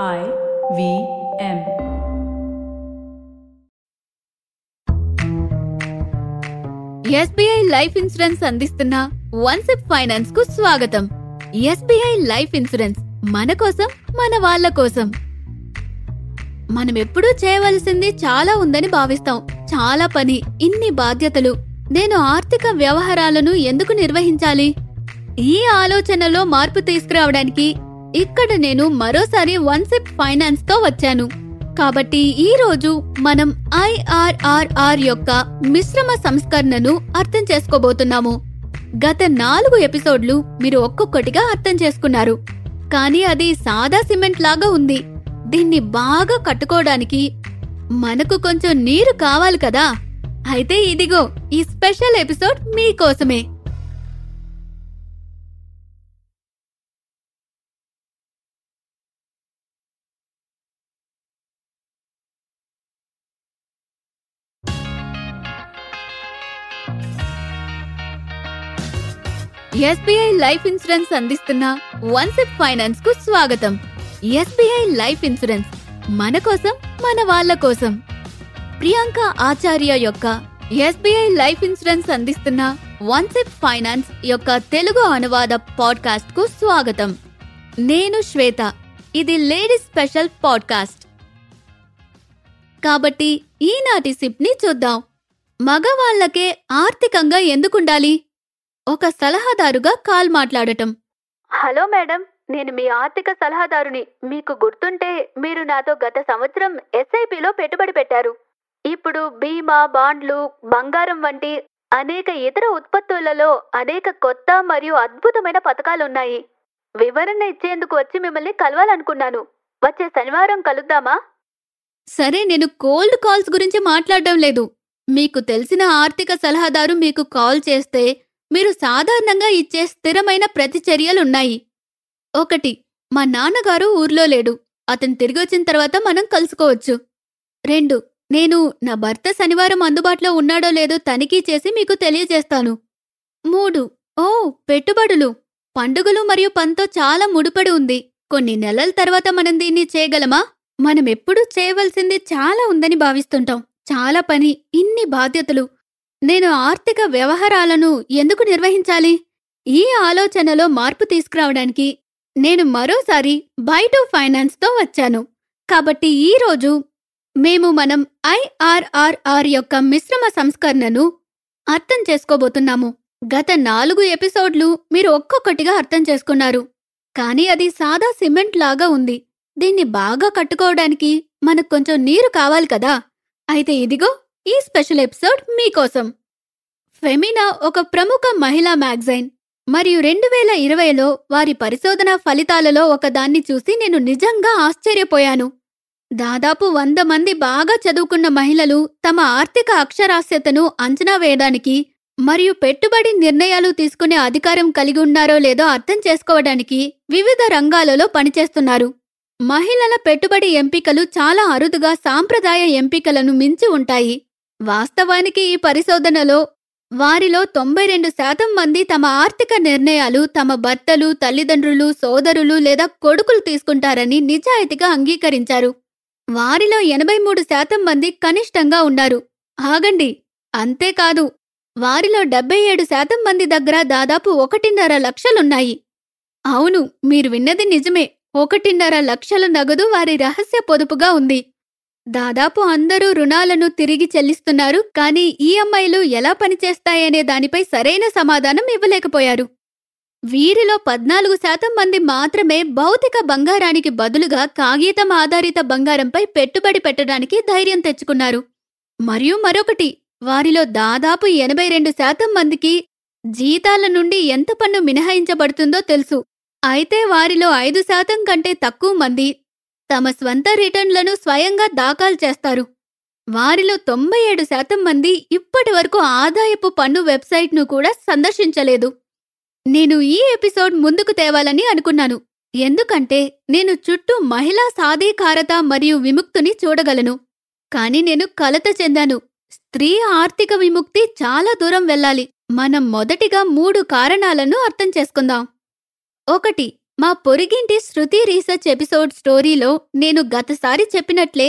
I V M. SBI life insurance అందిస్తున్న one SIP ఫైనాన్స్కు స్వాగతం. ఎస్బీఐ లైఫ్ ఇన్సూరెన్స్ మన కోసం మన వాళ్ళ కోసం. మనం ఎప్పుడూ చేయవలసింది చాలా ఉందని భావిస్తాం. చాలా పని ఇన్ని బాధ్యతలు. నేను ఆర్థిక వ్యవహారాలను ఎందుకు నిర్వహించాలి? ఈ ఆలోచనలో మార్పు తీసుకురావడానికి ఇక్కడ నేను మరోసారి వన్ సిప్ ఫైనాన్స్తో వచ్చాను. కాబట్టి ఈ రోజు మనం ఐఆర్ఆర్ఆర్ యొక్క మిశ్రమ సంస్కరణను అర్థం చేసుకోబోతున్నాము. గత నాలుగు ఎపిసోడ్లు మీరు ఒక్కొక్కటిగా అర్థం చేసుకున్నారు. కానీ అది సాదా సిమెంట్ లాగా ఉంది. దీన్ని బాగా కట్టుకోవడానికి మనకు కొంచెం నీరు కావాలి కదా. అయితే ఇదిగో ఈ స్పెషల్ ఎపిసోడ్ మీకోసమే. ఎస్బీఐ లైఫ్ ఇన్సూరెన్స్ అందిస్తున్న వన్ సెప్ ఫైనాన్స్కు స్వాగతం. ఎస్బీఐ లైఫ్ ఇన్సూరెన్స్ మన కోసం మన వాళ్ళ కోసం. ప్రియాంక ఆచార్య యొక్క ఎస్బీఐ లైఫ్ ఇన్సూరెన్స్ అందిస్తున్న వన్ సెప్ ఫైనాన్స్ యొక్క తెలుగు అనువాద పాడ్కాస్ట్కు స్వాగతం. నేను శ్వేత ఇది లేడీస్ స్పెషల్ పాడ్కాస్ట్. కాబట్టి ఈనాటి సిప్ని చూద్దాం. మగవాళ్ళకే ఆర్థికంగా ఎందుకుండాలి? ఒక సలహాదారుగా కాల్ మాట్లాడటం. హలో మేడం నేను మీ ఆర్థిక సలహాదారుని. మీకు గుర్తుంటే మీరు నాతో గత సంవత్సరం ఎస్ఐపిలో పెట్టుబడి పెట్టారు. ఇప్పుడు బీమా బాండ్లు బంగారం వంటి అనేక ఇతర ఉత్పత్తులలో అనేక కొత్త మరియు అద్భుతమైన పథకాలున్నాయి వివరణ ఇచ్చేందుకు వచ్చి మిమ్మల్ని కలవాలనుకున్నాను. వచ్చే శనివారం కలుద్దామా? సరే నేను కోల్డ్ కాల్స్ గురించి మాట్లాడడం లేదు. మీకు తెలిసిన ఆర్థిక సలహాదారు మీకు కాల్ చేస్తే మీరు సాధారణంగా ఇచ్చే స్థిరమైన ప్రతిచర్యలున్నాయి. ఒకటి మా నాన్నగారు ఊర్లో లేడు. అతను తిరిగొచ్చిన తర్వాత మనం కలుసుకోవచ్చు. రెండు నేను నా భర్త శనివారం అందుబాటులో ఉన్నాడో లేదో తనిఖీ చేసి మీకు తెలియజేస్తాను. మూడు ఓ పెట్టుబడులు. పండుగలు మరియు పనితో చాలా ముడిపడి ఉంది. కొన్ని నెలల తర్వాత మనం దీన్ని చేయగలమా? మనం ఎప్పుడూ చేయవలసింది చాలా ఉందని భావిస్తుంటాం. చాలా పని ఇన్ని బాధ్యతలు. నేను ఆర్థిక వ్యవహారాలను ఎందుకు నిర్వహించాలి? ఈ ఆలోచనలో మార్పు తీసుకురావడానికి నేను మరోసారి బైటో ఫైనాన్స్తో వచ్చాను. కాబట్టి ఈ రోజు మేము మనం ఐఆర్ఆర్ఆర్ యొక్క మిశ్రమ సంస్కరణను అర్థం చేసుకోబోతున్నాము. గత నాలుగు ఎపిసోడ్లు మీరు ఒక్కొక్కటిగా అర్థం చేసుకున్నారు. కానీ అది సాదా సిమెంట్ లాగా ఉంది. దీన్ని బాగా కట్టుకోవడానికి మనకు కొంచెం నీరు కావాలి కదా. అయితే ఇదిగో ఈ స్పెషల్ ఎపిసోడ్ మీకోసం. ఫెమినా ఒక ప్రముఖ మహిళా మ్యాగజైన్. మరియు రెండు వేల ఇరవైలో వారి పరిశోధన ఫలితాలలో ఒకదాన్ని చూసి నేను నిజంగా ఆశ్చర్యపోయాను. దాదాపు వంద మంది బాగా చదువుకున్న మహిళలు తమ ఆర్థిక అక్షరాస్యతను అంచనా వేయడానికి మరియు పెట్టుబడి నిర్ణయాలు తీసుకునే అధికారం కలిగి ఉన్నారో లేదో అర్థం చేసుకోవడానికి వివిధ రంగాలలో పనిచేస్తున్నారు. మహిళల పెట్టుబడి ఎంపికలు చాలా అరుదుగా సాంప్రదాయ ఎంపికలను మించి ఉంటాయి. వాస్తవానికి ఈ పరిశోధనలో వారిలో తొంభై రెండు శాతం మంది తమ ఆర్థిక నిర్ణయాలు తమ భర్తలు తల్లిదండ్రులు సోదరులు లేదా కొడుకులు తీసుకుంటారని నిజాయితీగా అంగీకరించారు. వారిలో ఎనభై మూడు శాతం మంది కనిష్టంగా ఉన్నారు. ఆగండి అంతేకాదు వారిలో డెబ్బై ఏడు శాతం మంది దగ్గర దాదాపు ఒకటిన్నర లక్షలున్నాయి. అవును మీరు విన్నది నిజమే. ఒకటిన్నర లక్షల నగదు వారి రహస్య పొదుపుగా ఉంది. దాదాపు అందరూ రుణాలను తిరిగి చెల్లిస్తున్నారు కానీ ఈఎంఐలు ఎలా పనిచేస్తాయనే దానిపై సరైన సమాధానం ఇవ్వలేకపోయారు. వీరిలో పద్నాలుగు శాతం మంది మాత్రమే భౌతిక బంగారానికి బదులుగా కాగితం ఆధారిత బంగారంపై పెట్టుబడి పెట్టడానికి ధైర్యం తెచ్చుకున్నారు. మరియు మరొకటి వారిలో దాదాపు ఎనభై రెండు శాతం మందికి జీతాల నుండి ఎంత పన్ను మినహాయించబడుతుందో తెలుసు. అయితే వారిలో ఐదు శాతం కంటే తక్కువ మంది తమ స్వంత రిటర్న్లను స్వయంగా దాఖలు చేస్తారు. వారిలో తొంభై ఏడు శాతం మంది ఇప్పటి వరకు ఆదాయపు పన్ను వెబ్సైట్ను కూడా సందర్శించలేదు. నేను ఈ ఎపిసోడ్ ముందుకు తేవాలని అనుకున్నాను. ఎందుకంటే నేను చుట్టూ మహిళా సాధికారత మరియు విముక్తిని చూడగలను. కాని నేను కలత చెందాను. స్త్రీ ఆర్థిక విముక్తి చాలా దూరం వెళ్ళాలి. మనం మొదటిగా మూడు కారణాలను అర్థం చేసుకుందాం. ఒకటి మా పొరిగింటి శృతి రీసెర్చ్ ఎపిసోడ్ స్టోరీలో నేను గతసారి చెప్పినట్లే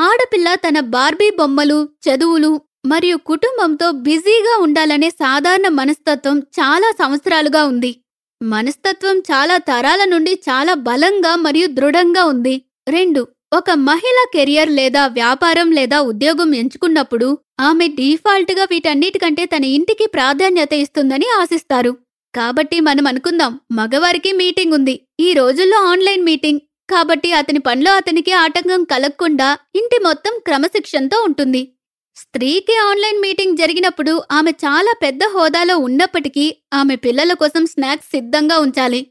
ఆడపిల్ల తన బార్బీ బొమ్మలు చదువులు మరియు కుటుంబంతో బిజీగా ఉండాలనే సాధారణ మనస్తత్వం చాలా సంవత్సరాలుగా ఉంది. మనస్తత్వం చాలా తరాల నుండి చాలా బలంగా మరియు దృఢంగా ఉంది. రెండు ఒక మహిళ కెరియర్ లేదా వ్యాపారం లేదా ఉద్యోగం ఎంచుకున్నప్పుడు ఆమె డీఫాల్ట్గా వీటన్నిటికంటే తన ఇంటికి ప్రాధాన్యత ఇస్తుందని ఆశిస్తారు. కాబట్టి మనం అనుకుందాం మగవారికి మీటింగ్ ఉంది. ఈ రోజుల్లో ఆన్లైన్ మీటింగ్. కాబట్టి అతని పనిలో అతనికి ఆటంకం కలగకుండా ఇంటి మొత్తం క్రమశిక్షణతో ఉంటుంది. స్త్రీకి ఆన్లైన్ మీటింగ్ జరిగినప్పుడు ఆమె చాలా పెద్ద హోదాలో ఉన్నప్పటికీ ఆమె పిల్లల కోసం స్నాక్స్ సిద్ధంగా ఉంచాలి.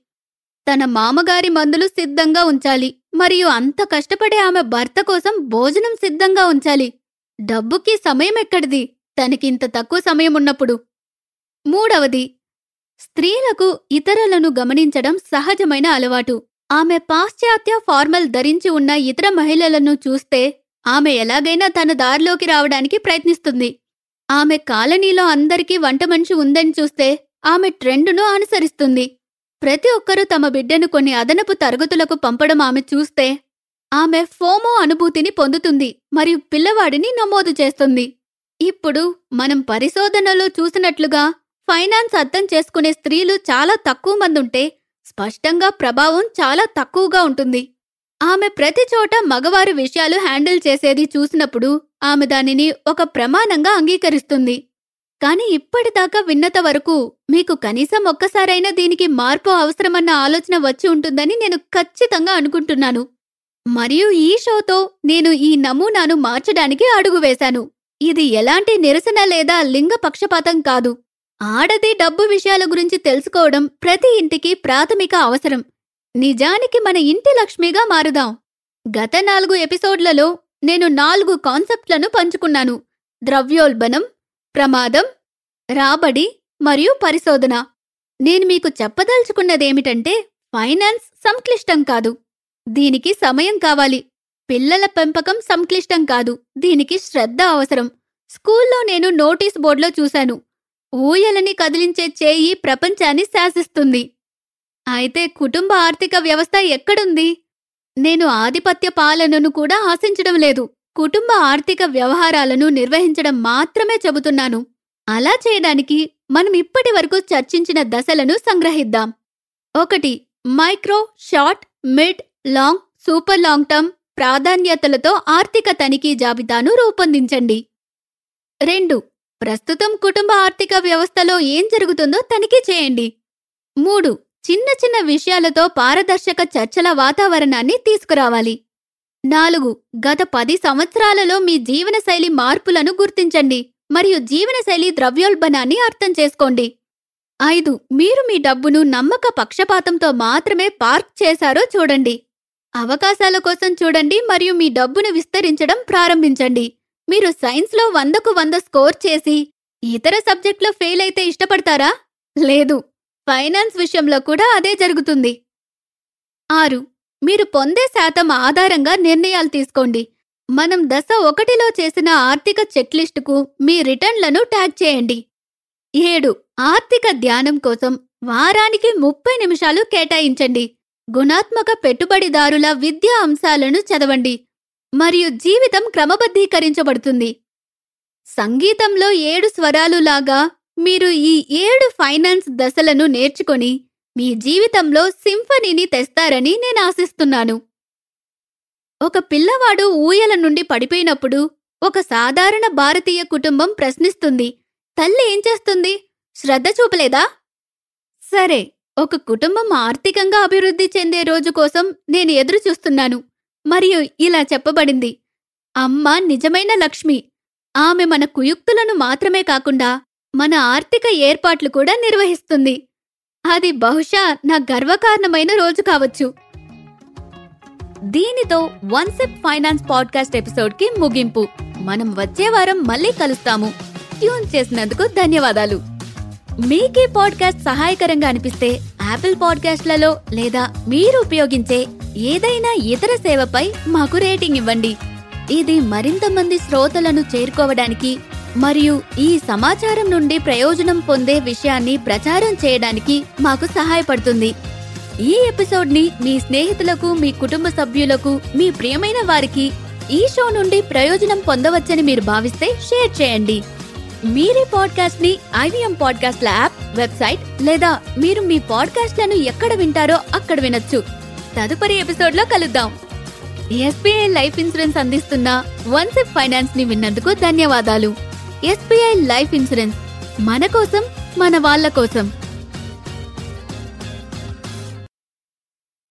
తన మామగారి మందులు సిద్ధంగా ఉంచాలి. మరియు అంత కష్టపడే ఆమె భర్త కోసం భోజనం సిద్ధంగా ఉంచాలి. డబ్బుకి సమయం ఎక్కడిది? తనకింత తక్కువ సమయం ఉన్నప్పుడు. మూడవది స్త్రీలకు ఇతరులను గమనించడం సహజమైన అలవాటు. ఆమె పాశ్చాత్య ఫార్మల్ ధరించి ఉన్న ఇతర మహిళలను చూస్తే ఆమె ఎలాగైనా తన దారిలోకి రావడానికి ప్రయత్నిస్తుంది. ఆమె కాలనీలో అందరికీ వంట మనిషి ఉందని చూస్తే ఆమె ట్రెండును అనుసరిస్తుంది. ప్రతి ఒక్కరూ తమ బిడ్డను కొన్ని అదనపు తరగతులకు పంపడం ఆమె చూస్తే ఆమె ఫోమో అనుభూతిని పొందుతుంది మరియు పిల్లవాడిని నమోదు చేస్తుంది. ఇప్పుడు మనం పరిశోధనలో చూసినట్లుగా ఫైనాన్స్ అర్థం చేసుకునే స్త్రీలు చాలా తక్కువ మంది ఉంటే స్పష్టంగా ప్రభావం చాలా తక్కువగా ఉంటుంది. ఆమె ప్రతి చోట మగవారి విషయాలు హ్యాండిల్ చేసేది చూసినప్పుడు ఆమె దానిని ఒక ప్రమాణంగా అంగీకరిస్తుంది. కాని ఇప్పటిదాకా విన్నత వరకు మీకు కనీసం ఒక్కసారైనా దీనికి మార్పు అవసరమన్న ఆలోచన వచ్చి ఉంటుందని నేను ఖచ్చితంగా అనుకుంటున్నాను. మరియు ఈ షోతో నేను ఈ నమూనాను మార్చడానికి అడుగు వేశాను ఇది ఎలాంటి నిరసన లేదా లింగ పక్షపాతం కాదు. ఆడది డబ్బు విషయాల గురించి తెలుసుకోవడం ప్రతి ఇంటికి ప్రాథమిక అవసరం. నిజానికి మన ఇంటి లక్ష్మిగా మారుదాం. గత నాలుగు ఎపిసోడ్లలో నేను నాలుగు కాన్సెప్ట్లను పంచుకున్నాను. ద్రవ్యోల్బణం ప్రమాదం రాబడి మరియు పరిశోధన. నేను మీకు చెప్పదలుచుకున్నదేమిటంటే ఫైనాన్స్ సంక్లిష్టం కాదు. దీనికి సమయం కావాలి. పిల్లల పెంపకం సంక్లిష్టం కాదు. దీనికి శ్రద్ధ అవసరం. స్కూల్లో నేను నోటీస్ బోర్డులో చూశాను. ఊయలని కదిలించే చేయి ప్రపంచాన్ని శాసిస్తుంది. అయితే కుటుంబ ఆర్థిక వ్యవస్థ ఎక్కడుంది? నేను ఆధిపత్య పాలనను కూడా ఆశించడం లేదు. కుటుంబ ఆర్థిక వ్యవహారాలను నిర్వహించడం మాత్రమే చెబుతున్నాను. అలా చేయడానికి మనం ఇప్పటి వరకు చర్చించిన దశలను సంగ్రహిద్దాం. ఒకటి micro short mid long super long term ప్రాధాన్యతలతో ఆర్థిక తనిఖీ జాబితాను రూపొందించండి. రెండు ప్రస్తుతం కుటుంబ ఆర్థిక వ్యవస్థలో ఏం జరుగుతుందో తనిఖీ చేయండి. మూడు చిన్న చిన్న విషయాలతో పారదర్శక చర్చల వాతావరణాన్ని తీసుకురావాలి. నాలుగు గత పది సంవత్సరాలలో మీ జీవనశైలి మార్పులను గుర్తించండి మరియు జీవనశైలి ద్రవ్యోల్బణాన్ని అర్థం చేసుకోండి. ఐదు మీరు మీ డబ్బును నమ్మక పక్షపాతంతో మాత్రమే పార్క్ చేశారో చూడండి. అవకాశాల కోసం చూడండి మరియు మీ డబ్బును విస్తరించడం ప్రారంభించండి. మీరు సైన్స్లో వందకు వంద స్కోర్ చేసి ఇతర సబ్జెక్ట్లో ఫెయిల్ అయితే ఇష్టపడతారా? లేదు ఫైనాన్స్ విషయంలో కూడా అదే జరుగుతుంది. ఆరు మీరు పొందే శాతం ఆధారంగా నిర్ణయాలు తీసుకోండి. మనం దశ ఒకటిలో చేసిన ఆర్థిక చెక్లిస్టుకు మీ రిటర్న్లను ట్యాగ్ చేయండి. ఏడు ఆర్థిక ధ్యానం కోసం వారానికి ముప్పై నిమిషాలు కేటాయించండి. గుణాత్మక పెట్టుబడిదారుల విద్యా అంశాలను చదవండి. మరియు జీవితం క్రమబద్ధీకరించబడుతుంది. సంగీతంలో ఏడు స్వరాలు లాగా మీరు ఈ ఏడు ఫైనాన్స్ దశలను నేర్చుకొని మీ జీవితంలో సింఫనీని తెస్తారని నేను ఆశిస్తున్నాను. ఒక పిల్లవాడు ఊయల నుండి పడిపోయినప్పుడు ఒక సాధారణ భారతీయ కుటుంబం ప్రశ్నిస్తుంది. తల్లి ఏం చేస్తుంది? శ్రద్ధ చూపలేదా? సరే ఒక కుటుంబం ఆర్థికంగా అభివృద్ధి చెందే రోజు కోసం నేను ఎదురు చూస్తున్నాను మరియు ఇలా చెప్పబడింది. అమ్మ నిజమైన లక్ష్మి. ఆమె మన కుయుక్తులను మాత్రమే కాకుండా మన ఆర్థిక ఏర్పాట్లు కూడా నిర్వహిస్తుంది. అది బహుశా నా గర్వకారణమైన రోజు కావచ్చు. దీనితో వన్సెప్ ఫైనాన్స్ పాడ్కాస్ట్ ఎపిసోడ్కి ముగింపు. మనం వచ్చే వారం మళ్ళీ కలుస్తాము. ట్యూన్ చేసినందుకు ధన్యవాదాలు. మీకే పాడ్కాస్ట్ సహాయకరంగా అనిపిస్తే యాపిల్ పాడ్కాస్ట్లలో లేదా మీరు ఉపయోగించే ఏదైనా ఇతర సేవపై మాకు రేటింగ్ ఇవ్వండి. ఇది మరింత మంది శ్రోతలను చేరుకోవడానికి మరియు ఈ సమాచారం నుండి ప్రయోజనం పొందే విషయాన్ని ప్రచారం చేయడానికి మాకు సహాయపడుతుంది. ఈ ఎపిసోడ్ని మీ స్నేహితులకు మీ కుటుంబ సభ్యులకు మీ ప్రియమైన వారికి ఈ షో నుండి ప్రయోజనం పొందవచ్చని మీరు భావిస్తే షేర్ చేయండి. మీరే పాడ్కాస్ట్ని ఐవీఎం పాడ్కాస్ట్ల యాప్ వెబ్సైట్ లేదా మీరు మీ పాడ్కాస్ట్లను ఎక్కడ వింటారో అక్కడ వినొచ్చు. తదుపరి ఎపిసోడ్లో కలుద్దాం. ఎస్బీఐ లైఫ్ ఇన్సూరెన్స్ అందిస్తున్న వన్సెప్ ఫైనాన్స్ని విన్నందుకు ధన్యవాదాలు. ఎస్బీఐ లైఫ్ ఇన్సూరెన్స్ మన కోసం మన వాళ్ళ కోసం.